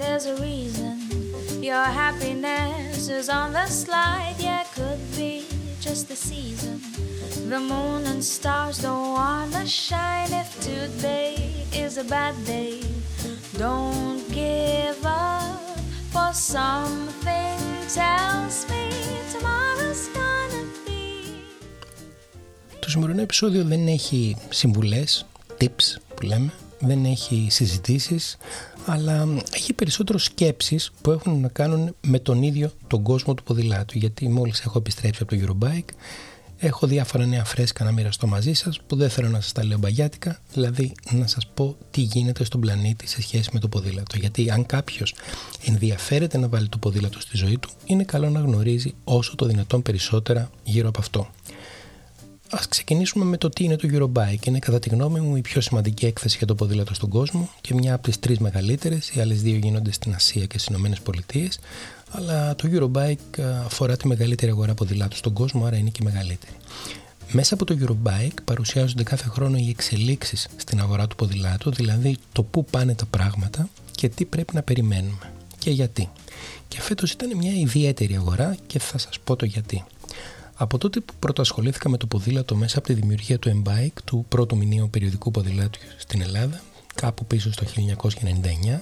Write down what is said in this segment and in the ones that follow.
There's a reason your happiness is on the slide. Yeah, could be just the season. The moon and stars don't wanna shine. If today is a bad day, don't give up. For something tells me tomorrow's gonna be. Το σημερινό επεισόδιο δεν έχει συμβουλές, tips που λέμε, Δεν έχει συζητήσεις, αλλά έχει περισσότερο σκέψεις που έχουν να κάνουν με τον ίδιο τον κόσμο του ποδηλάτου γιατί μόλις έχω επιστρέψει από το Eurobike έχω διάφορα νέα φρέσκα να μοιραστώ μαζί σας που δεν θέλω να σας τα λέω μπαγιάτικα δηλαδή να σας πω τι γίνεται στον πλανήτη σε σχέση με το ποδήλατο γιατί αν κάποιος ενδιαφέρεται να βάλει το ποδήλατο στη ζωή του είναι καλό να γνωρίζει όσο το δυνατόν περισσότερα γύρω από αυτό. Α ξεκινήσουμε με το τι είναι το Eurobike. Είναι κατά τη γνώμη μου η πιο σημαντική έκθεση για το ποδήλατο στον κόσμο και μια από τις τρεις μεγαλύτερες. Οι άλλες δύο γίνονται στην Ασία και στις Ηνωμένες Πολιτείες. Αλλά το Eurobike αφορά τη μεγαλύτερη αγορά ποδηλάτου στον κόσμο, άρα είναι και η μεγαλύτερη. Μέσα από το Eurobike παρουσιάζονται κάθε χρόνο οι εξελίξεις στην αγορά του ποδηλάτου, δηλαδή το πού πάνε τα πράγματα και τι πρέπει να περιμένουμε και γιατί. Και φέτος ήταν μια ιδιαίτερη αγορά και θα σας πω το γιατί. Από τότε που πρώτο ασχολήθηκα με το ποδήλατο μέσα από τη δημιουργία του M-Bike, του πρώτου μηνύου περιοδικού ποδηλάτου στην Ελλάδα, κάπου πίσω στο 1999,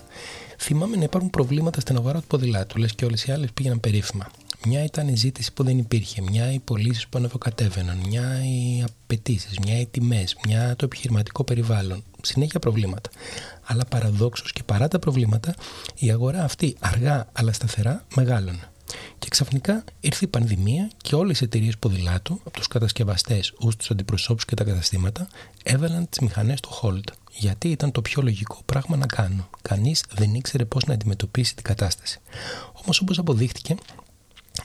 θυμάμαι να υπάρχουν προβλήματα στην αγορά του ποδηλάτου, λες και όλες οι άλλες πήγαιναν περίφημα. Μια ήταν η ζήτηση που δεν υπήρχε, μια οι πωλήσεις που ανεβοκατέβαιναν, μια οι απαιτήσεις, μια οι τιμές, μια το επιχειρηματικό περιβάλλον. Συνέχεια προβλήματα. Αλλά παραδόξως και παρά τα προβλήματα, η αγορά αυτή αργά αλλά σταθερά μεγάλωνε. Και ξαφνικά ήρθε η πανδημία και όλες οι εταιρείες ποδηλάτου, από τους κατασκευαστές ως τους αντιπροσώπους και τα καταστήματα, έβαλαν τις μηχανές στο hold. Γιατί ήταν το πιο λογικό πράγμα να κάνουν. Κανείς δεν ήξερε πώς να αντιμετωπίσει την κατάσταση. Όμως, όπως αποδείχτηκε,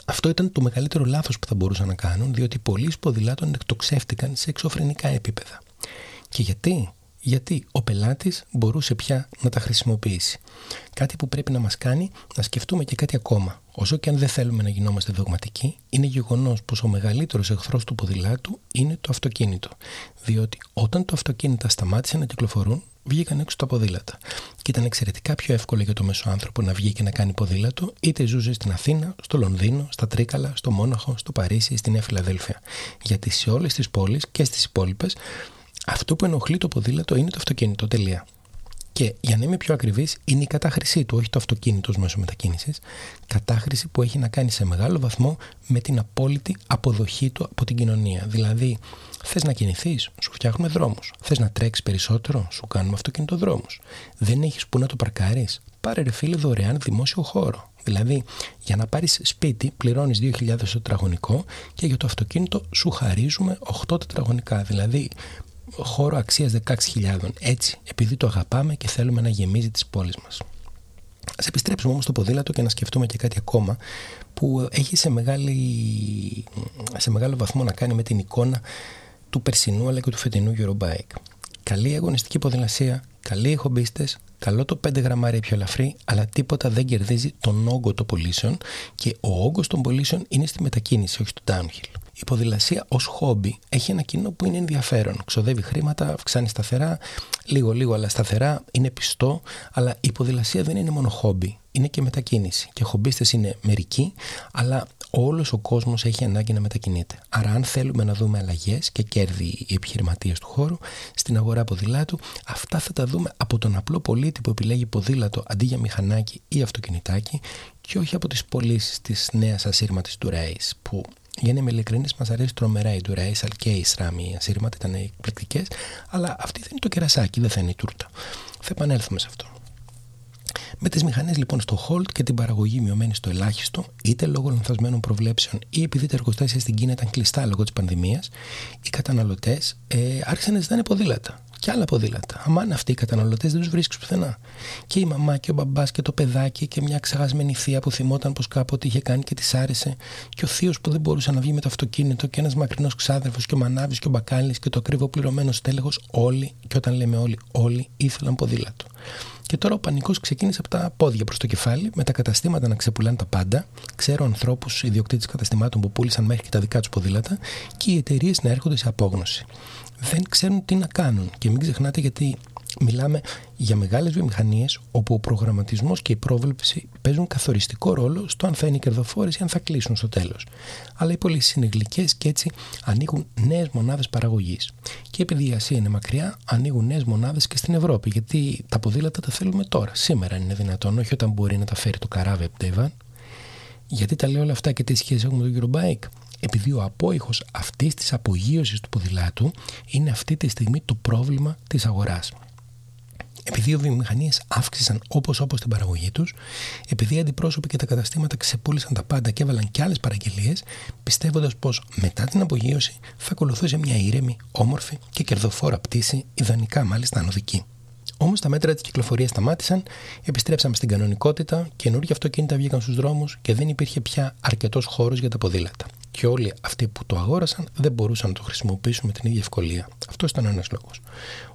αυτό ήταν το μεγαλύτερο λάθος που θα μπορούσαν να κάνουν, διότι πολλοί ποδηλάτων εκτοξεύτηκαν σε εξωφρενικά επίπεδα. Και γιατί, γιατί ο πελάτης μπορούσε πια να τα χρησιμοποιήσει. Κάτι που πρέπει να μας κάνει να σκεφτούμε και κάτι ακόμα. Όσο και αν δεν θέλουμε να γινόμαστε δογματικοί, είναι γεγονός πως ο μεγαλύτερος εχθρός του ποδηλάτου είναι το αυτοκίνητο. Διότι όταν το αυτοκίνητα σταμάτησε να κυκλοφορούν, βγήκαν έξω τα ποδήλατα. Και ήταν εξαιρετικά πιο εύκολο για το μέσο άνθρωπο να βγει και να κάνει ποδήλατο, είτε ζούσε στην Αθήνα, στο Λονδίνο, στα Τρίκαλα, στο Μόναχο, στο Παρίσι ή στη Νέα Φιλαδέλφια. Γιατί σε όλες τις πόλεις και στις υπόλοιπες αυτό που ενοχλεί το ποδήλατο είναι το αυτοκίνητο. Τελεία. Και για να είμαι πιο ακριβής, είναι η κατάχρησή του, όχι το αυτοκίνητος ω μέσο μετακίνησης. Κατάχρηση που έχει να κάνει σε μεγάλο βαθμό με την απόλυτη αποδοχή του από την κοινωνία. Δηλαδή, θες να κινηθείς, σου φτιάχνουμε δρόμους. Θες να τρέξεις περισσότερο, σου κάνουμε αυτοκινητοδρόμους. Δεν έχεις που να το παρκάρεις. Πάρε ρε φίλε δωρεάν δημόσιο χώρο. Δηλαδή, για να πάρεις σπίτι, πληρώνεις 2.000 τετραγωνικό και για το αυτοκίνητο σου χαρίζουμε 8 τετραγωνικά. Δηλαδή, χώρο αξίας 16.000. Έτσι, επειδή το αγαπάμε και θέλουμε να γεμίζει τις πόλεις μας. Ας επιστρέψουμε όμως στο ποδήλατο και να σκεφτούμε και κάτι ακόμα που έχει σε, μεγάλη, σε μεγάλο βαθμό να κάνει με την εικόνα του περσινού αλλά και του φετινού Eurobike. Καλή αγωνιστική ποδηλασία, καλοί χομπίστε, καλό το 5 γραμμάρια πιο ελαφρύ, αλλά τίποτα δεν κερδίζει τον όγκο των πωλήσεων και ο όγκος των πωλήσεων είναι στη μετακίνηση, όχι στο downhill. Η ποδηλασία ως χόμπι έχει ένα κοινό που είναι ενδιαφέρον. Ξοδεύει χρήματα, αυξάνει σταθερά, λίγο-λίγο αλλά σταθερά, είναι πιστό. Αλλά η ποδηλασία δεν είναι μόνο χόμπι, είναι και μετακίνηση. Και χομπίστες είναι μερικοί, αλλά όλος ο κόσμος έχει ανάγκη να μετακινείται. Άρα, αν θέλουμε να δούμε αλλαγές και κέρδη οι επιχειρηματίες του χώρου στην αγορά ποδηλάτου, αυτά θα τα δούμε από τον απλό πολίτη που επιλέγει ποδήλατο αντί για μηχανάκι ή αυτοκινητάκι και όχι από τις πωλήσεις της νέας ασύρματης του Race που για να είμαι ειλικρινής, μας αρέσει τρομερά η Duraisal και η SRAM. Οι ασύρματα ήταν εκπληκτικές, αλλά αυτή δεν είναι το κερασάκι, δεν θα είναι η τούρτα. Θα επανέλθουμε σε αυτό. Με τις μηχανές λοιπόν στο hold και την παραγωγή μειωμένη στο ελάχιστο, είτε λόγω λανθασμένων προβλέψεων ή επειδή τα εργοστάσια στην Κίνα ήταν κλειστά λόγω της πανδημίας, οι καταναλωτές ε, άρχισαν να ζητάνε ποδήλατα και άλλα ποδήλατα. Αμάν αυτοί οι καταναλωτές δεν τους βρίσκεις πουθενά. Και η μαμά και ο μπαμπάς και το παιδάκι και μια ξεχασμένη θεία που θυμόταν πως κάποτε είχε κάνει και της άρεσε. Και ο θείος που δεν μπορούσε να βγει με το αυτοκίνητο και ένας μακρινός ξάδερφος και ο μανάβης και ο μπακάλι και το ακριβό πληρωμένο τέλεχο. Όλοι, και όταν λέμε όλοι, όλοι ήθελαν ποδήλατο. Και τώρα ο πανικός ξεκίνησε από τα πόδια προς το κεφάλι, με τα καταστήματα να ξεπουλάνε τα πάντα. Ξέρω ανθρώπους, ιδιοκτήτες καταστημάτων που πούλησαν μέχρι και τα δικά τους ποδήλατα και οι εταιρείες να έρχονται σε απόγνωση. Δεν ξέρουν τι να κάνουν. Και μην ξεχνάτε γιατί μιλάμε για μεγάλες βιομηχανίες όπου ο προγραμματισμός και η πρόβλεψη παίζουν καθοριστικό ρόλο στο αν θα είναι κερδοφόρες ή αν θα κλείσουν στο τέλος. Αλλά οι πωλήσει είναι γλυκές και έτσι ανοίγουν νέες μονάδες παραγωγής. Και επειδή η Ασία είναι μακριά, ανοίγουν νέες μονάδες και στην Ευρώπη. Γιατί τα ποδήλατα τα θέλουμε τώρα. Σήμερα είναι δυνατόν, όχι όταν μπορεί να τα φέρει το καράβι από Τέιβαν. Γιατί τα λέω όλα αυτά και τις σχέση έχουμε με το Eurobike. Επειδή ο απόϊχος αυτής της απογείωσης του ποδηλάτου είναι αυτή τη στιγμή το πρόβλημα της αγοράς επειδή οι βιομηχανίες αύξησαν όπως όπως την παραγωγή τους, επειδή οι αντιπρόσωποι και τα καταστήματα ξεπούλησαν τα πάντα και έβαλαν και άλλες παραγγελίες, πιστεύοντας πως μετά την απογείωση θα ακολουθούσε μια ήρεμη, όμορφη και κερδοφόρα πτήση, ιδανικά μάλιστα ανωδική. Όμως τα μέτρα της κυκλοφορίας σταμάτησαν, επιστρέψαμε στην κανονικότητα, καινούργια αυτοκίνητα βγήκαν στους δρόμους και δεν υπήρχε πια αρκετός χώρος για τα ποδήλατα και όλοι αυτοί που το αγόρασαν δεν μπορούσαν να το χρησιμοποιήσουν με την ίδια ευκολία. Αυτό ήταν ένας λόγος.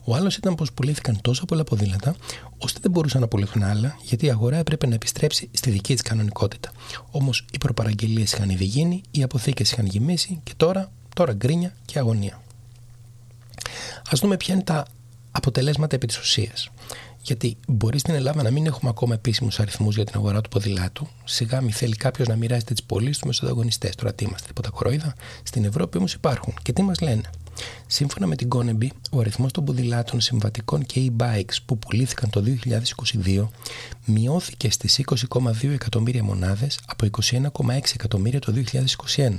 Ο άλλος ήταν πως πουλήθηκαν τόσα πολλά ποδήλατα, ώστε δεν μπορούσαν να πουληθούν άλλα, γιατί η αγορά έπρεπε να επιστρέψει στη δική της κανονικότητα. Όμως οι προπαραγγελίες είχαν ήδη γίνει, οι αποθήκες είχαν γεμίσει και τώρα, τώρα γκρίνια και αγωνία. Α δούμε ποια είναι τα αποτελέσματα επί της ουσίας. Γιατί μπορεί στην Ελλάδα να μην έχουμε ακόμα επίσημους αριθμούς για την αγορά του ποδηλάτου. Σιγά μη θέλει κάποιος να μοιράζεται τις πωλήσεις του με τους ανταγωνιστές. Τώρα τι είμαστε, τίποτα κορόιδα. Στην Ευρώπη όμως υπάρχουν. Και τι μας λένε; Σύμφωνα με την Coneby, ο αριθμός των ποδηλάτων συμβατικών και e-bikes που πουλήθηκαν το 2022 μειώθηκε στις 20,2 εκατομμύρια μονάδες από 21,6 εκατομμύρια το 2021.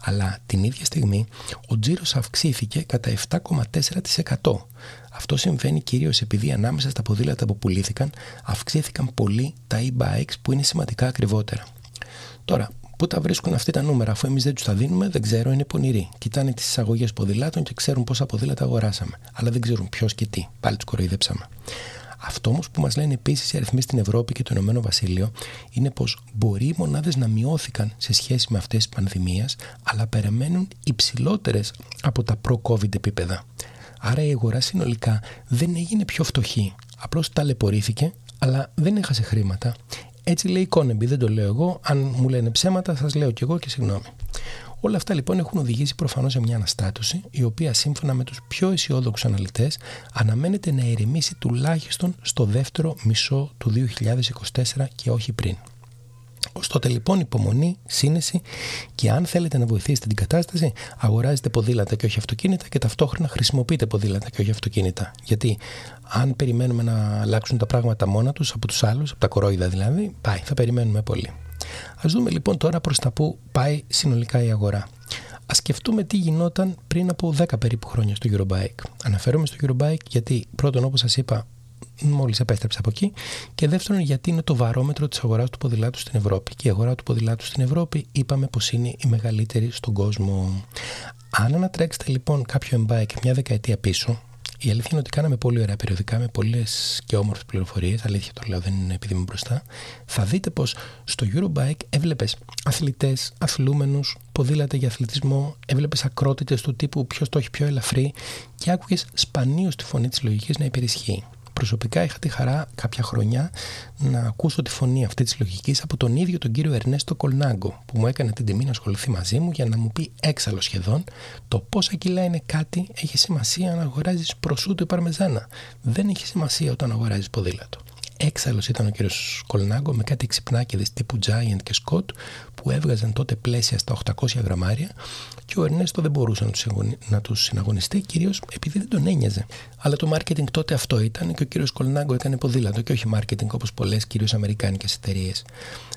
Αλλά την ίδια στιγμή ο τζίρος αυξήθηκε κατά 7,4%. Αυτό συμβαίνει κυρίως επειδή ανάμεσα στα ποδήλατα που πουλήθηκαν αυξήθηκαν πολύ τα e-bikes που είναι σημαντικά ακριβότερα. Τώρα, Πού τα βρίσκουν αυτή τα νούμερα, αφού εμείς δεν τους τα δίνουμε, δεν ξέρω, είναι πονηροί. Κοιτάνε τις εισαγωγές ποδηλάτων και ξέρουν πόσα ποδήλατα αγοράσαμε. Αλλά δεν ξέρουν ποιος και τι. Πάλι τους κοροϊδέψαμε. Αυτό όμως που μας λένε επίσης οι αριθμοί στην Ευρώπη και το Ηνωμένο Βασίλειο είναι πως μπορεί οι μονάδες να μειώθηκαν σε σχέση με αυτές τις πανδημίες, αλλά περιμένουν υψηλότερες από τα προ-COVID επίπεδα. Άρα η αγορά συνολικά δεν έγινε πιο φτωχή. Απλώς ταλαιπωρήθηκε, αλλά δεν έχασε χρήματα. Έτσι λέει η Κόνεμπι, δεν το λέω εγώ. Αν μου λένε ψέματα, σας λέω κι εγώ και συγγνώμη. Όλα αυτά λοιπόν έχουν οδηγήσει προφανώς σε μια αναστάτωση, η οποία σύμφωνα με τους πιο αισιόδοξους αναλυτές αναμένεται να ηρεμήσει τουλάχιστον στο δεύτερο μισό του 2024 και όχι πριν. Ω τότε λοιπόν υπομονή, σύνεση και αν θέλετε να βοηθήσετε την κατάσταση, αγοράζετε ποδήλατα και όχι αυτοκίνητα και ταυτόχρονα χρησιμοποιείτε ποδήλατα και όχι αυτοκίνητα. Γιατί αν περιμένουμε να αλλάξουν τα πράγματα μόνα τους από τους άλλους, από τα κορόιδα δηλαδή, πάει, θα περιμένουμε πολύ. Α δούμε λοιπόν τώρα προς τα που πάει συνολικά η αγορά. Α σκεφτούμε τι γινόταν πριν από 10 περίπου χρόνια στο Eurobike. Αναφέρομαι στο Eurobike γιατί πρώτον, όπως σας είπα, μόλις επέστρεψα από εκεί. Και δεύτερον, γιατί είναι το βαρόμετρο της αγοράς του ποδηλάτου στην Ευρώπη. Και η αγορά του ποδηλάτου στην Ευρώπη είπαμε πως είναι η μεγαλύτερη στον κόσμο. Αν ανατρέξετε λοιπόν κάποιο e-bike μια δεκαετία πίσω, η αλήθεια είναι ότι κάναμε πολύ ωραία περιοδικά με πολλές και όμορφες πληροφορίες. Αλήθεια το λέω, δεν είναι επειδή είμαι μπροστά. Θα δείτε πως στο Eurobike έβλεπες αθλητές, αθλούμενους, ποδήλατα για αθλητισμό, έβλεπες ακρότητες του τύπου ποιος το έχει πιο ελαφρύ και άκουγες σπανίως τη φωνή της λογικής να υπερισχύει. Προσωπικά είχα τη χαρά κάποια χρονιά να ακούσω τη φωνή αυτή της λογικής από τον ίδιο τον κύριο Ερνέστο Κολνάγκο, που μου έκανε την τιμή να ασχοληθεί μαζί μου για να μου πει έξαλλο σχεδόν το πόσα κιλά είναι κάτι έχει σημασία αν αγοράζεις προσούτο ή παρμεζάνα. Δεν έχει σημασία όταν αγοράζεις ποδήλατο. Έξαλλος ήταν ο κύριος Κολνάγκο με κάτι ξυπνάκιδε τύπου Giant και Scott που έβγαζαν τότε πλαίσια στα 800 γραμμάρια και ο Ερνέστο δεν μπορούσε να τους συναγωνιστεί, κυρίως επειδή δεν τον ένοιαζε. Αλλά το marketing τότε αυτό ήταν και ο κύριος Κολνάγκο έκανε ποδήλατο και όχι marketing όπως πολλές κυρίως αμερικάνικες εταιρείες.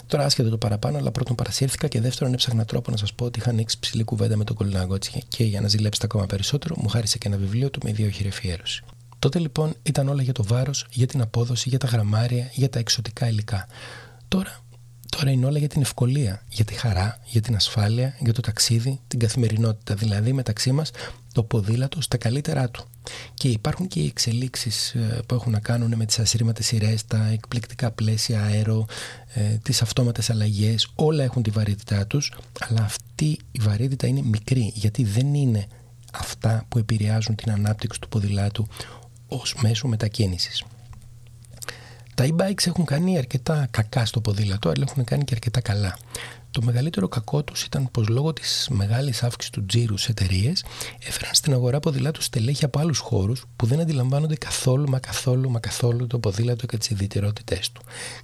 Τώρα άσχετο το παραπάνω, αλλά πρώτον παρασύρθηκα και δεύτερον έψαχνα τρόπο να σας πω ότι είχα ανοίξει ψηλή κουβέντα με τον Κολνάγκο έτσι, και για να ζηλέψετε ακόμα περισσότερο μου χάρισε και ένα βιβλίο του με δύο χειρεφιέρωση. Τότε λοιπόν ήταν όλα για το βάρος, για την απόδοση, για τα γραμμάρια, για τα εξωτικά υλικά. Τώρα, τώρα είναι όλα για την ευκολία, για τη χαρά, για την ασφάλεια, για το ταξίδι, την καθημερινότητα. Δηλαδή μεταξύ μας, το ποδήλατο στα καλύτερά του. Και υπάρχουν και οι εξελίξεις ε, που έχουν να κάνουν με τις ασύρματες σειρές, τα εκπληκτικά πλαίσια αέρο, ε, τις αυτόματες αλλαγές, όλα έχουν τη βαρύτητά τους, αλλά αυτή η βαρύτητα είναι μικρή, γιατί δεν είναι αυτά που επηρεάζουν την ανάπτυξη του ποδηλάτου ως μέσο μετακίνησης. Τα e-bikes έχουν κάνει αρκετά κακά στο ποδήλατο, αλλά έχουν κάνει και αρκετά καλά. Το μεγαλύτερο κακό τους ήταν πως λόγω της μεγάλης αύξησης του τζίρου σε εταιρείες έφεραν στην αγορά ποδηλάτους στελέχη από άλλους χώρους που δεν αντιλαμβάνονται καθόλου μα καθόλου μα καθόλου το ποδήλατο και τις ιδιαιτερότητές του.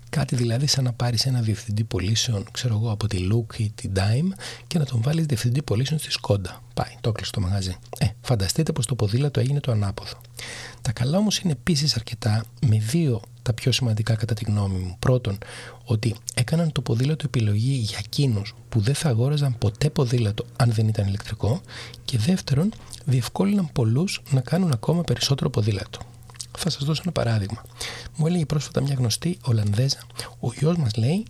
Κάτι δηλαδή σαν να πάρεις ένα διευθυντή πωλήσεων, ξέρω εγώ, από τη Look ή τη Dime και να τον βάλεις διευθυντή πωλήσεων στη Skoda. Πάει, το έκλεισε το μαγαζί. Ε, φανταστείτε πως το ποδήλατο έγινε το ανάποδο. Τα καλά όμως είναι επίσης αρκετά με δύο τα πιο σημαντικά κατά τη γνώμη μου. Πρώτον, ότι έκαναν το ποδήλατο επιλογή για εκείνους που δεν θα αγόραζαν ποτέ ποδήλατο αν δεν ήταν ηλεκτρικό και δεύτερον, διευκόλυναν πολλούς να κάνουν ακόμα περισσότερο ποδήλατο. Θα σας δώσω ένα παράδειγμα. Μου έλεγε πρόσφατα μια γνωστή Ολλανδέζα, ο γιος μας λέει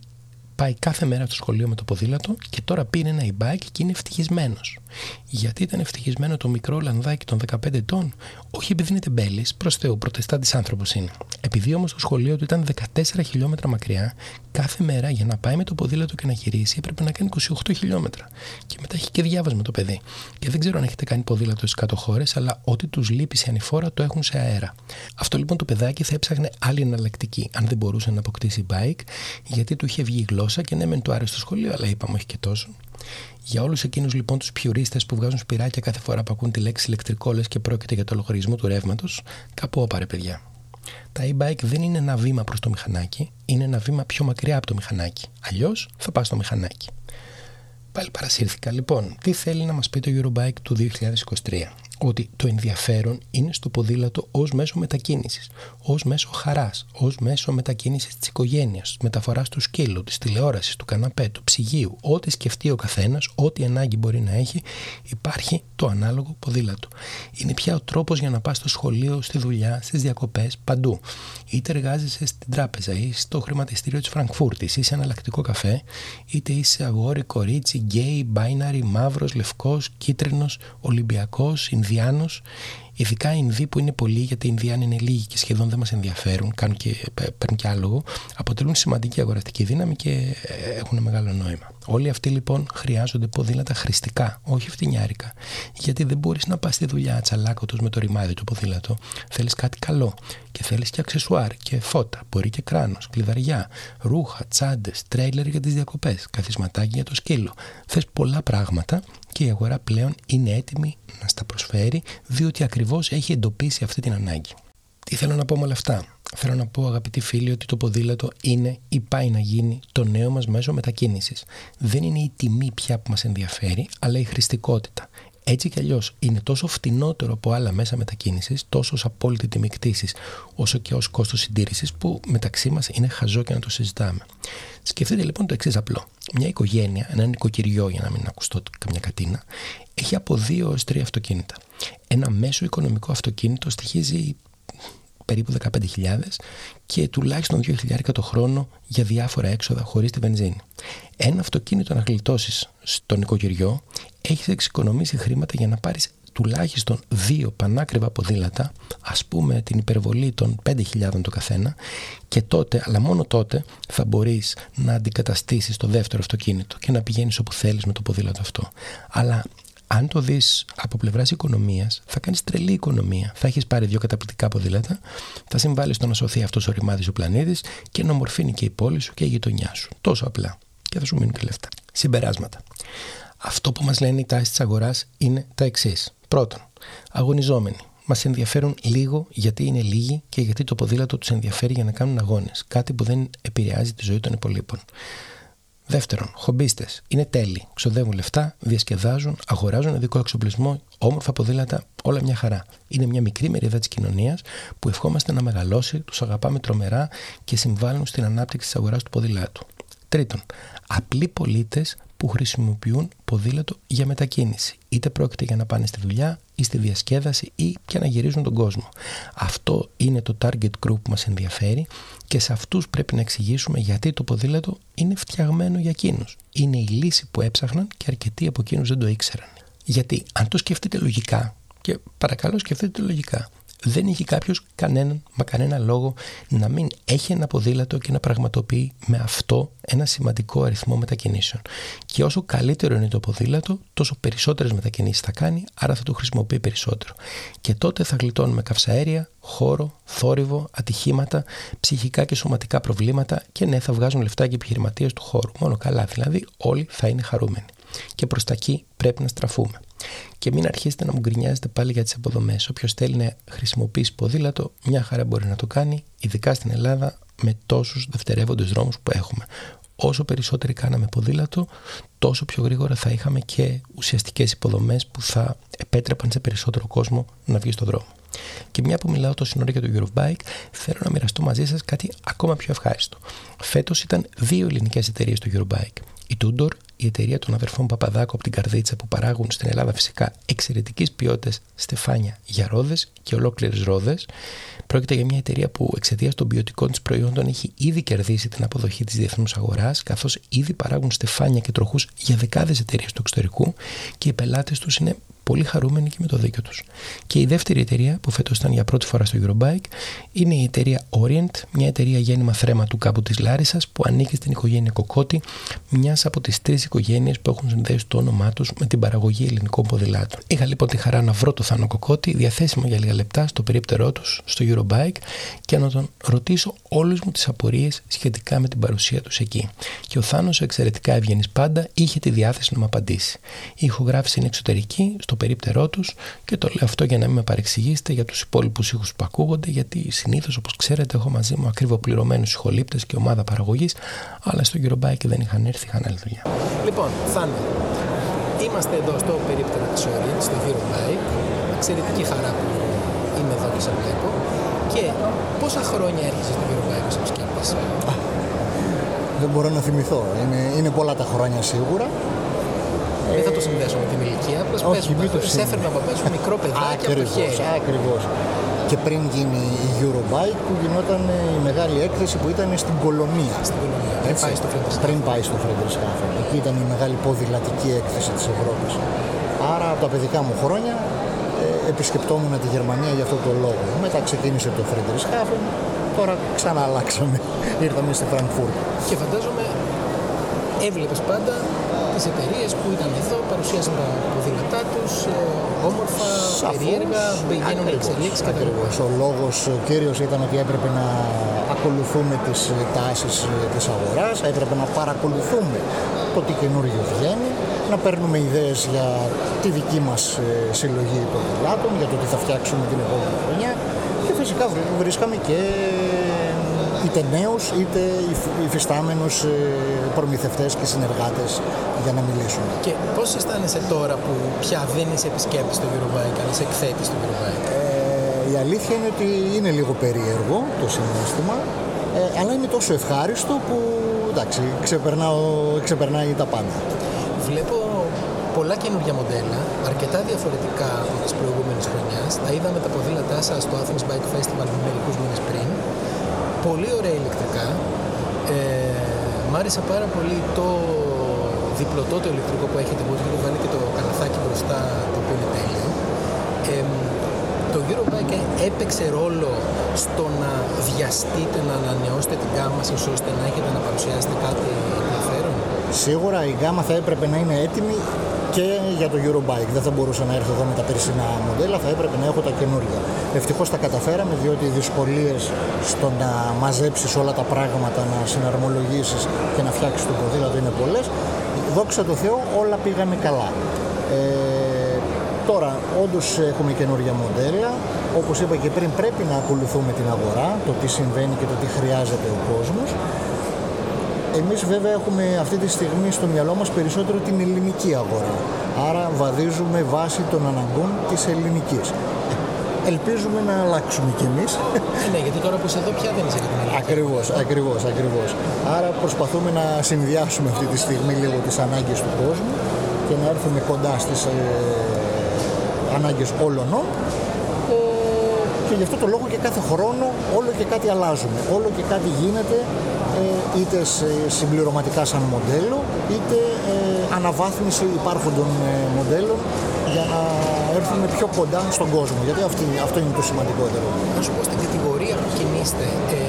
πάει κάθε μέρα στο σχολείο με το ποδήλατο και τώρα πήρε ένα e-bike και είναι ευτυχισμένος. Γιατί ήταν ευτυχισμένο το μικρό Ολλανδάκι των 15 ετών, όχι επειδή είναι τεμπέλης, προς Θεού, προτεστάτη άνθρωπος είναι. Επειδή όμως το σχολείο του ήταν 14 χιλιόμετρα μακριά, κάθε μέρα για να πάει με το ποδήλατο και να γυρίσει έπρεπε να κάνει 28 χιλιόμετρα. Και μετά έχει και διάβασμα το παιδί. Και δεν ξέρω αν έχετε κάνει ποδήλατο στις κάτω χώρες, αλλά ό,τι τους λείπει σε ανηφόρα το έχουν σε αέρα. Αυτό λοιπόν το παιδάκι θα έψαχνε άλλη εναλλακτική, αν δεν μπορούσε να αποκτήσει bike, γιατί του είχε βγει γλώσσα και ναι, μεν του άρεσε το σχολείο, αλλά είπαμε όχι και τόσο. Για όλους εκείνους λοιπόν τους πιουρίστες που βγάζουν σπυράκια κάθε φορά που ακούν τη λέξη ηλεκτρικό λες και πρόκειται για το λογαριασμό του ρεύματος, κάπου όπαρε παιδιά. Τα e-bike δεν είναι ένα βήμα προς το μηχανάκι, είναι ένα βήμα πιο μακριά από το μηχανάκι. Αλλιώς θα πας στο μηχανάκι. Πάλι παρασύρθηκα. Λοιπόν, τι θέλει να μας πει το Eurobike του 2023 ότι το ενδιαφέρον είναι στο ποδήλατο ως μέσο μετακίνησης, ως μέσο χαράς, ως μέσο μετακίνησης της οικογένειας, μεταφοράς του σκύλου, της τηλεόρασης, του καναπέ, του ψυγείου, ό,τι σκεφτεί ο καθένας, ό,τι ανάγκη μπορεί να έχει, υπάρχει το ανάλογο ποδήλατο. Είναι πια ο τρόπος για να πας στο σχολείο, στη δουλειά, στις διακοπές, παντού. Είτε εργάζεσαι στην τράπεζα ή στο χρηματιστήριο της Φραγκφούρτης ή σε εναλλακτικό καφέ, είτε είσαι αγόρι, κορίτσι, γκέι, binary, μαύρος, λευκός, κίτρινος, Ολυμπιακός, anos ειδικά οι Ινδοί που είναι πολλοί, γιατί οι Ινδιάνοι είναι λίγοι και σχεδόν δεν μας ενδιαφέρουν, κάνουν και, παίρνουν και άλογο, αποτελούν σημαντική αγοραστική δύναμη και ε, έχουν μεγάλο νόημα. Όλοι αυτοί λοιπόν χρειάζονται ποδήλατα χρηστικά, όχι φτηνιάρικα. Γιατί δεν μπορείς να πας στη δουλειά τσαλάκωτο με το ρημάδι του ποδήλατο. Θέλεις κάτι καλό και θέλεις και αξεσουάρ και φώτα, μπορεί και κράνος, κλειδαριά, ρούχα, τσάντες, τρέιλερ για τις διακοπές, καθισματάκι για το σκύλο. Θες πολλά πράγματα και η αγορά πλέον είναι έτοιμη να στα προσφέρει διότι ακριβώς έχει εντοπίσει αυτή την ανάγκη. Τι θέλω να πω με όλα αυτά; Θέλω να πω αγαπητοί φίλοι ότι το ποδήλατο είναι ή πάει να γίνει το νέο μας μέσο μετακίνησης. Δεν είναι η τιμή πια που μας ενδιαφέρει, αλλά η χρηστικότητα. Έτσι κι αλλιώς είναι τόσο φτηνότερο από άλλα μέσα μετακίνησης, τόσο ω απόλυτη τιμή κτήση, όσο και ως κόστος συντήρησης, που μεταξύ μας είναι χαζό και να το συζητάμε. Σκεφτείτε λοιπόν το εξής απλό. Μια οικογένεια, ένα νοικοκυριό, για να μην ακουστώ καμιά κατίνα, έχει από δύο έως τρία αυτοκίνητα. Ένα μέσο οικονομικό αυτοκίνητο στοιχίζει περίπου 15.000 και τουλάχιστον 2.000 το χρόνο για διάφορα έξοδα χωρίς τη βενζίνη. Ένα αυτοκίνητο να γλιτώσεις στο νοικοκυριό έχεις εξοικονομήσει χρήματα για να πάρεις τουλάχιστον δύο πανάκριβα ποδήλατα, ας πούμε την υπερβολή των 5.000 το καθένα, και τότε, αλλά μόνο τότε, θα μπορείς να αντικαταστήσεις το δεύτερο αυτοκίνητο και να πηγαίνεις όπου θέλεις με το ποδήλατο αυτό. Αλλά αν το δεις από πλευράς οικονομίας, θα κάνεις τρελή οικονομία. Θα έχεις πάρει δύο καταπληκτικά ποδήλατα, θα συμβάλλεις στο να σωθεί αυτός ο ρημάδι ο πλανήτης και να ομορφύνει και η πόλη σου και η γειτονιά σου. Τόσο απλά. Και θα σου μείνουν και λεφτά. Συμπεράσματα. Αυτό που μας λένε οι τάσεις της αγοράς είναι τα εξής. Πρώτον, αγωνιζόμενοι. Μας ενδιαφέρουν λίγο γιατί είναι λίγοι και γιατί το ποδήλατο τους ενδιαφέρει για να κάνουν αγώνες. Κάτι που δεν επηρεάζει τη ζωή των υπολείπων. Δεύτερον, χομπίστες. Είναι τέλειοι. Ξοδεύουν λεφτά, διασκεδάζουν, αγοράζουν ειδικό εξοπλισμό, όμορφα ποδήλατα, όλα μια χαρά. Είναι μια μικρή μερίδα της κοινωνίας που ευχόμαστε να μεγαλώσει, τους αγαπάμε τρομερά και συμβάλλουν στην ανάπτυξη της αγοράς του ποδηλάτου. Τρίτον, απλοί πολίτες που χρησιμοποιούν ποδήλατο για μετακίνηση. Είτε πρόκειται για να πάνε στη δουλειά ή στη διασκέδαση ή και να γυρίζουν τον κόσμο. Αυτό είναι το target group που μας ενδιαφέρει και σε αυτούς πρέπει να εξηγήσουμε γιατί το ποδήλατο είναι φτιαγμένο για εκείνους. Είναι η λύση που έψαχναν και αρκετοί από εκείνους δεν το ήξεραν. Γιατί αν το σκεφτείτε λογικά, Και παρακαλώ σκεφτείτε λογικά δεν έχει κάποιος κανέναν, μα κανένα λόγο να μην έχει ένα ποδήλατο και να πραγματοποιεί με αυτό ένα σημαντικό αριθμό μετακινήσεων. Και όσο καλύτερο είναι το ποδήλατο, τόσο περισσότερες μετακινήσεις θα κάνει, άρα θα το χρησιμοποιεί περισσότερο. Και τότε θα γλιτώνουμε καυσαέρια, χώρο, θόρυβο, ατυχήματα, ψυχικά και σωματικά προβλήματα και ναι, θα βγάζουν λεφτά και επιχειρηματίες του χώρου. Μόνο καλά δηλαδή, όλοι θα είναι χαρούμενοι. Και προς τα εκεί πρέπει να στραφούμε. Και μην αρχίσετε να μου γκρινιάζετε πάλι για τις αποδομές. Όποιος θέλει να χρησιμοποιήσει ποδήλατο, μια χαρά μπορεί να το κάνει, ειδικά στην Ελλάδα με τόσους δευτερεύοντες δρόμους που έχουμε. Όσο περισσότεροι κάναμε ποδήλατο, τόσο πιο γρήγορα θα είχαμε και ουσιαστικές υποδομές που θα επέτρεπαν σε περισσότερο κόσμο να βγει στον δρόμο. Και μια που μιλάω τόσο ώρα για το Eurobike, θέλω να μοιραστώ μαζί σας κάτι ακόμα πιο ευχάριστο. Φέτος ήταν δύο ελληνικές εταιρείες στο Eurobike. Η Tudor η εταιρεία των αδερφών Παπαδάκου από την Καρδίτσα που παράγουν στην Ελλάδα φυσικά εξαιρετική ποιότητα στεφάνια για ρόδε και ολόκληρες ρόδες. Πρόκειται για μια εταιρεία που εξαιτίας των ποιοτικών της προϊόντων έχει ήδη κερδίσει την αποδοχή της διεθνούς αγοράς, καθώς ήδη παράγουν στεφάνια και τροχούς για δεκάδες εταιρείες του εξωτερικού και οι πελάτες τους είναι πολύ χαρούμενοι και με το δίκιο τους. Και η δεύτερη εταιρεία που φέτος ήταν για πρώτη φορά στο Eurobike είναι η εταιρεία Orient, μια εταιρεία γέννημα θρέμα του κάπου της Λάρισας που ανήκει στην οικογένεια Κοκότη, μιας από τις τρεις οικογένειες που έχουν συνδέσει το όνομά τους με την παραγωγή ελληνικών ποδηλάτων. Είχα λοιπόν τη χαρά να βρω το Θάνο Κοκότη διαθέσιμο για λίγα λεπτά στο περίπτερό τους στο Eurobike και να τον ρωτήσω όλες μου τις απορίες σχετικά με την παρουσία τους εκεί. Και ο Θάνος, εξαιρετικά ευγενής πάντα, είχε τη διάθεση να μου απαντήσει. Η ηχογράφηση είναι εξωτερική, στο περίπτερό τους και το λέω αυτό για να μην με παρεξηγήσετε για τους υπόλοιπους ήχους που ακούγονται, γιατί συνήθως, όπως ξέρετε, έχω μαζί μου ακριβοπληρωμένους ηχολήπτες και ομάδα παραγωγής, αλλά στο Eurobike δεν είχαν έρθει, είχαν άλλη δουλειά. Λοιπόν, Θάνο, είμαστε εδώ στο περίπτερο της Orient, στο Eurobike. Εξαιρετική χαρά που είμαι εδώ και σε βλέπω. Και πόσα χρόνια έρχεσαι στο Eurobike ως επισκέπτης. Δεν μπορώ να θυμηθώ. Είναι, είναι πολλά τα χρόνια σίγουρα. Δεν θα το συνδέσω με την ηλικία. Απλώ Όχι, μην το σε έφερνα από πίσω μικρό παιδάκι από το χέρι. Ακριβώς. Και πριν γίνει η Eurobike που γινόταν η μεγάλη έκθεση που ήταν στην Κολομία. Στην Κολομία. Πριν πάει στο Φρέντρισχάφεν. Πριν πάει στο Φρέντρισχάφεν. Εκεί ήταν η μεγάλη ποδηλατική έκθεση της Ευρώπης. Άρα από τα παιδικά μου χρόνια ε, επισκεπτόμουν τη Γερμανία για αυτό το λόγο. Μετά ξεκίνησε το Φρέντρισχάφεν. Τώρα ξανά αλλάξαμε. Ήρθαμε στη Φραγκφούρτη. Και φαντάζομαι έβλεπες πάντα τις εταιρείες που ήταν εδώ, παρουσίασαν τα ποδήλατά τους, ε, όμορφα, περίεργα, γίνονται εξελίξεις Ακριβώς. Ο λόγος κύριος ήταν ότι έπρεπε να ακολουθούμε τις τάσεις της αγοράς, έπρεπε να παρακολουθούμε το τι καινούργιο βγαίνει, να παίρνουμε ιδέες για τη δική μας ε, συλλογή ποδηλάτων, για το τι θα φτιάξουμε την επόμενη χρονιά και φυσικά βρίσκαμε και είτε νέους είτε υφιστάμενους ε, προμηθευτές και συνεργάτες για να μιλήσουν. Και πώς αισθάνεσαι τώρα που πια δεν είσαι επισκέπτης στο Eurobike, αλλά είσαι εκθέτης στο Eurobike. Ε, η αλήθεια είναι ότι είναι λίγο περίεργο το συνέστημα, ε, αλλά είναι τόσο ευχάριστο που εντάξει, ξεπερνάει τα πάντα. Βλέπω πολλά καινούργια μοντέλα, αρκετά διαφορετικά από τις προηγούμενες χρονιάς. Τα είδαμε τα ποδήλατά σας στο Athens Bike Festival μερικούς μήνες πριν πολύ ωραία ηλεκτρικά. Ε, μ' άρεσε πάρα πολύ το διπλωτό το ηλεκτρικό που έχετε, που έχετε βάλει και το καλαθάκι μπροστά, το οποίο είναι τέλειο. Ε, το Eurobike έπαιξε ρόλο στο να βιαστείτε, να ανανεώσετε την γάμα σας ώστε να έχετε να παρουσιάσετε κάτι ενδιαφέρον; Σίγουρα η γάμα θα έπρεπε να είναι έτοιμη και για το Eurobike. Δεν θα μπορούσα να έρθω εδώ με τα περσινά μοντέλα, θα έπρεπε να έχω τα καινούργια. Ευτυχώς τα καταφέραμε, διότι οι δυσκολίες στο να μαζέψεις όλα τα πράγματα, να συναρμολογήσεις και να φτιάξεις το ποδήλατο είναι πολλές. Δόξα τω Θεώ, όλα πήγανε καλά. Ε, τώρα, όντως έχουμε καινούργια μοντέλα. Όπως είπα και πριν, πρέπει να ακολουθούμε την αγορά, το τι συμβαίνει και το τι χρειάζεται ο κόσμος. Εμείς βέβαια έχουμε αυτή τη στιγμή στο μυαλό μας περισσότερο την ελληνική αγορά. Άρα βαδίζουμε βάσει των αναγκών της ελληνικής. Ελπίζουμε να αλλάξουμε κι εμείς. Ε, ναι, γιατί τώρα που είσαι εδώ πια δεν είσαι και την ελληνική. Ακριβώς, ακριβώς, ακριβώς. Άρα προσπαθούμε να συνδυάσουμε αυτή τη στιγμή λίγο τις ανάγκες του κόσμου και να έρθουμε κοντά στις ε, ανάγκες όλων ε, και γι' αυτό το λόγο και κάθε χρόνο όλο και κάτι αλλάζουμε, όλο και κάτι γίνεται είτε συμπληρωματικά σαν μοντέλο, είτε ε, αναβάθμιση υπάρχοντων ε, μοντέλων για να έρθουμε πιο κοντά στον κόσμο. Γιατί αυτή, αυτό είναι το σημαντικότερο. Να σου πω στην κατηγορία που κινείστε, ε,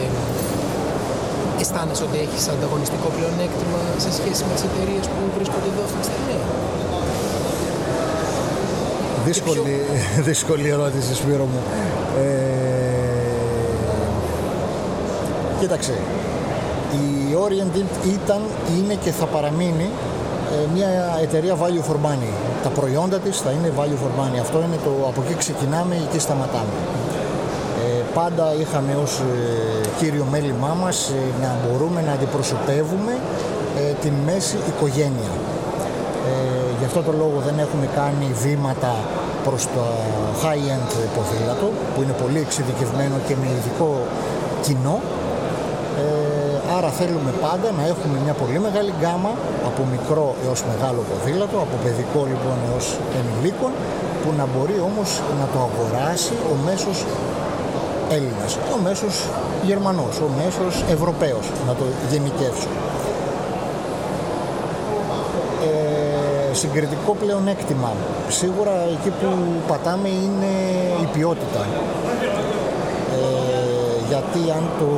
αισθάνεσαι ότι έχεις ανταγωνιστικό πλεονέκτημα σε σχέση με τις εταιρείες που βρίσκονται εδώ αυτή τη στιγμή; Δύσκολη, πιο... δύσκολη ερώτηση, Σπύρο μου. Ε, κοίταξε, η Orient ήταν, είναι και θα παραμείνει ε, μια εταιρεία value for money. Τα προϊόντα της θα είναι value for money. Αυτό είναι το, από εκεί ξεκινάμε, εκεί σταματάμε. Ε, πάντα είχαμε ως ε, κύριο μέλημά μας ε, να μπορούμε να αντιπροσωπεύουμε ε, την μέση οικογένεια. Γι' αυτό το λόγο δεν έχουμε κάνει βήματα προς το high-end ποδήλατο που είναι πολύ εξειδικευμένο και με ειδικό κοινό Άρα θέλουμε πάντα να έχουμε μια πολύ μεγάλη γκάμα από μικρό έως μεγάλο ποδήλατο, από παιδικό λοιπόν έως ενηλίκων, που να μπορεί όμως να το αγοράσει ο μέσος Έλληνας, ο μέσος Γερμανός, ο μέσος Ευρωπαίος, να το γενικεύσω. Ε, συγκριτικό πλεονέκτημα. Σίγουρα εκεί που πατάμε είναι η ποιότητα. Ε, γιατί αν το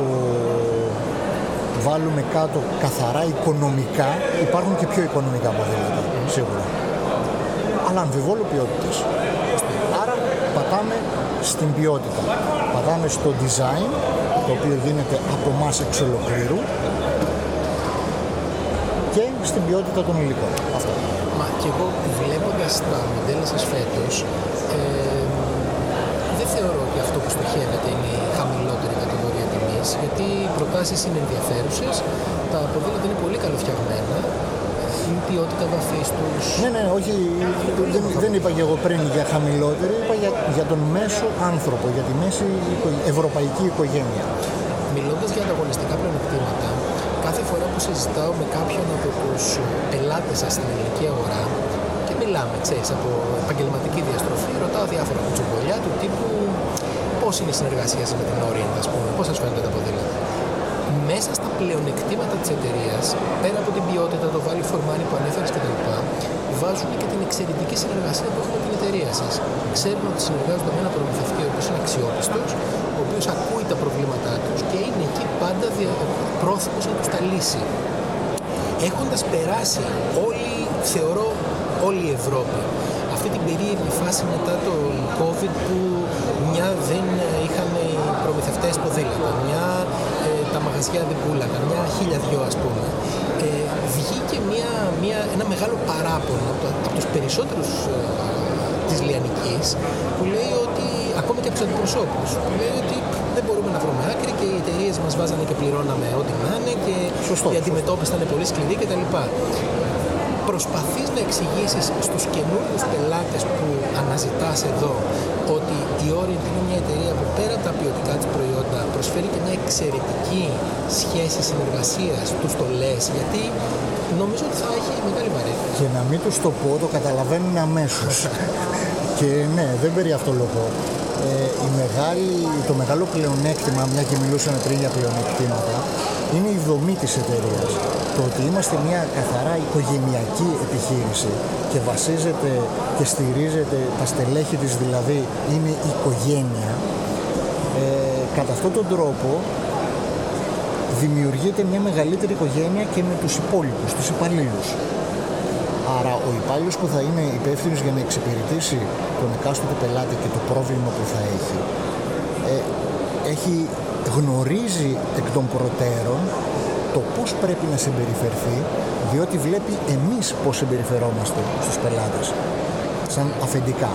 βάλουμε κάτω καθαρά οικονομικά, υπάρχουν και πιο οικονομικά ποδήλατα, σίγουρα. Αλλά αμφιβόλου ποιότητες. Άρα πατάμε στην ποιότητα. Πατάμε στο design, το οποίο γίνεται από εμάς εξ ολοκλήρου και στην ποιότητα των υλικών. Αυτό. Μα και εγώ βλέποντας τα μοντέλα σας φέτος, ε, δεν θεωρώ ότι αυτό που στοχεύεται είναι η χαμηλότερη γιατί οι προτάσεις είναι ενδιαφέρουσες, τα ποδήλατα είναι πολύ καλοφτιαγμένα, η ποιότητα βαφής τους. Ναι, ναι, όχι, δεν, δεν είπα και εγώ πριν για χαμηλότερη, είπα για, για τον μέσο άνθρωπο, για τη μέση ευρωπαϊκή οικογένεια. Μιλώντας για ανταγωνιστικά πλεονεκτήματα, κάθε φορά που συζητάω με κάποιον από τους πελάτες σας στην ελληνική αγορά και μιλάμε, ξέρεις, από επαγγελματική διαστροφή, ρωτάω διάφορα κουτσομπολιά του τύπου Πώς είναι η συνεργασία σας με την Orient, ας πούμε, πώς σας φαίνονται τα ποδήλατα. Μέσα στα πλεονεκτήματα της εταιρείας, πέρα από την ποιότητα, το value for money που ανέφερες κτλ., βάζουν και την εξαιρετική συνεργασία που έχουμε με την εταιρεία σας. Ξέρουν ότι συνεργάζονται με ένα προμηθευτή ο οποίος είναι αξιόπιστος, ο οποίος ακούει τα προβλήματά τους και είναι εκεί πάντα πρόθυμος να τους τα λύσει. Έχοντας περάσει όλη, θεωρώ, όλη η Ευρώπη αυτή την περίεργη φάση μετά το COVID που μια δεν είχαν οι προμηθευτές ποδήλατα, μια ε, τα μαγαζιά δεν πουλάγαν, μια χίλια δυο ας πούμε. Ε, βγήκε μια, μια, ένα μεγάλο παράπονο από, από τους περισσότερους ε, της Λιανικής που λέει ότι, ακόμη και από τους αντιπροσώπους, που λέει ότι δεν μπορούμε να βρούμε άκρη και οι εταιρείες μας βάζανε και πληρώναμε ό,τι να είναι και Σωστό, η αντιμετώπιση ήταν πολύ σκληρή κτλ προσπαθείς να εξηγήσεις στους καινούριους πελάτες που αναζητάς εδώ ότι η Orient είναι μια εταιρεία που πέρα τα ποιοτικά της προϊόντα προσφέρει και μια εξαιρετική σχέση συνεργασίας, τους το λες, γιατί νομίζω ότι θα έχει μεγάλη βαρύτητα. Και να μην τους το πω, το καταλαβαίνουν αμέσως. και ναι, δεν περί αυτό λόγο. Ε, η μεγάλη, το μεγάλο πλεονέκτημα, μια και μιλούσαμε πριν για πλεονεκτήματα, είναι η δομή της εταιρείας. Το ότι είμαστε μια καθαρά οικογενειακή επιχείρηση και βασίζεται και στηρίζεται, τα στελέχη της δηλαδή είναι η οικογένεια, ε, κατά αυτόν τον τρόπο δημιουργείται μια μεγαλύτερη οικογένεια και με τους υπόλοιπους, τους υπαλλήλους. Άρα ο υπάλληλος που θα είναι υπεύθυνος για να εξυπηρετήσει τον εκάστοτε πελάτη και το πρόβλημα που θα έχει, ε, έχει γνωρίζει εκ των προτέρων το πώς πρέπει να συμπεριφερθεί, διότι βλέπει εμείς πώς συμπεριφερόμαστε στους πελάτες, σαν αφεντικά.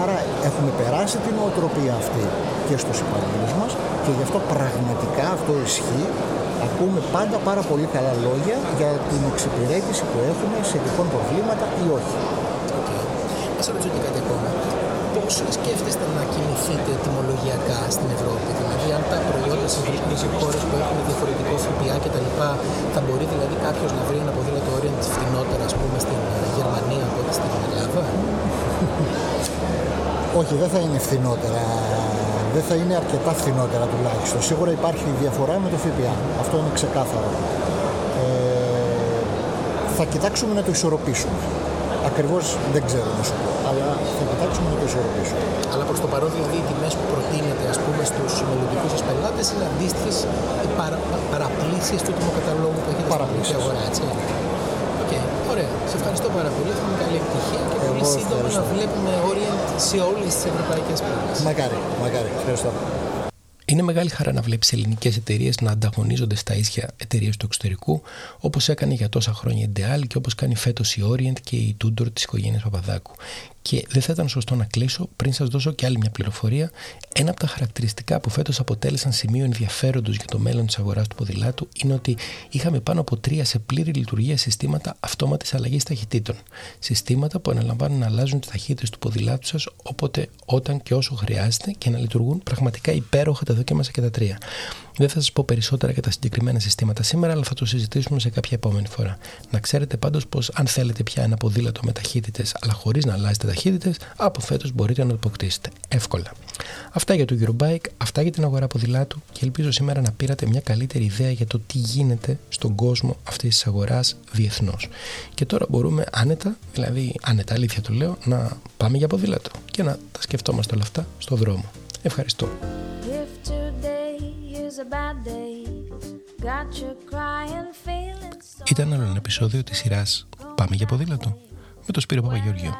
Άρα έχουμε περάσει την οτροπία αυτή και στους υπαλλήλους μας και γι' αυτό πραγματικά αυτό ισχύει. Ακούμε πάντα πάρα πολύ καλά λόγια για την εξυπηρέτηση που έχουμε σε τυχόν προβλήματα ή όχι. Ας ρωτήσω και κάτι ακόμα πώς σκέφτεστε να κινηθείτε τιμολογιακά στην Ευρώπη, δηλαδή αν τα προϊόντα σας βρίσκονται σε χώρες που έχουν διαφορετικό ΦΠΑ κτλ. Θα μπορεί δηλαδή κάποιος να βρει ένα ποδήλατο Orient φτηνότερα, ας πούμε, στην Γερμανία από ό,τι στην Ελλάδα; Όχι, δεν θα είναι φθηνότερα. Δεν θα είναι αρκετά φθηνότερα τουλάχιστον. Σίγουρα υπάρχει διαφορά με το ΦΠΑ. Αυτό είναι ξεκάθαρο. Ε, θα κοιτάξουμε να το ισορροπήσουμε. Ακριβώς δεν ξέρω να σου πω, αλλά θα κοιτάξουμε να το ισορροπήσουμε. Αλλά προς το παρόν, δηλαδή, οι τιμές που προτείνετε ας πούμε, στους μελλοντικούς σας πελάτες είναι αντίστοιχες παρα, παραπλήσει του τιμοκαταλόγου που έχετε στην αγορά, έτσι. Okay. Ωραία. Σε ευχαριστώ πάρα πολύ. Έχουμε καλή επιτυχία και πολύ σύντομα να βλέπουμε Orient σε όλες τις ευρωπαϊκές πόλει. Μακάρι, μακάρι. Ευχαριστώ. Είναι μεγάλη χαρά να βλέπεις ελληνικές εταιρείες να ανταγωνίζονται στα ίσια εταιρείες του εξωτερικού, όπως έκανε για τόσα χρόνια η Deal και όπως κάνει φέτος η Orient και η Tudor της οικογένειας Παπαδάκου. Και δεν θα ήταν σωστό να κλείσω πριν σας δώσω και άλλη μια πληροφορία. Ένα από τα χαρακτηριστικά που φέτος αποτέλεσαν σημείο ενδιαφέροντος για το μέλλον της αγοράς του ποδηλάτου είναι ότι είχαμε πάνω από τρία σε πλήρη λειτουργία συστήματα αυτόματης αλλαγής ταχυτήτων. Συστήματα που αναλαμβάνουν να αλλάζουν τις ταχύτητες του ποδηλάτου σας όποτε, όταν και όσο χρειάζεται και να λειτουργούν πραγματικά υπέροχα τα δοκίμασα και τα τρία. Δεν θα σας πω περισσότερα για τα συγκεκριμένα συστήματα σήμερα, αλλά θα το συζητήσουμε σε κάποια επόμενη φορά. Να ξέρετε πάντως πως αν θέλετε πια ένα ποδήλατο με ταχύτητες, αλλά χωρίς να αλλάζετε ταχύτητες, από φέτος μπορείτε να το αποκτήσετε εύκολα. Αυτά για το Eurobike, αυτά για την αγορά ποδηλάτου και ελπίζω σήμερα να πήρατε μια καλύτερη ιδέα για το τι γίνεται στον κόσμο αυτής της αγοράς διεθνώς. Και τώρα μπορούμε άνετα, δηλαδή άνετα αλήθεια το λέω, να πάμε για ποδήλατο και να τα σκεφτόμαστε όλα αυτά στο δρόμο. Ευχαριστώ. Ήταν άλλο ένα επεισόδιο της σειράς «Πάμε για ποδήλατο» με τον Σπύρο Παπαγεωργίου.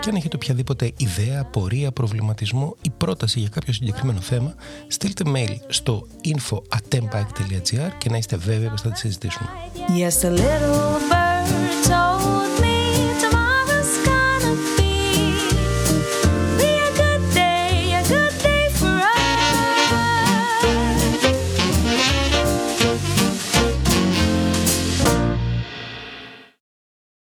Και αν έχετε οποιαδήποτε ιδέα, πορεία, προβληματισμό ή πρόταση για κάποιο συγκεκριμένο θέμα, στείλτε mail στο info.atempike.gr και να είστε βέβαιοι πως θα τη συζητήσουμε. Yes, a little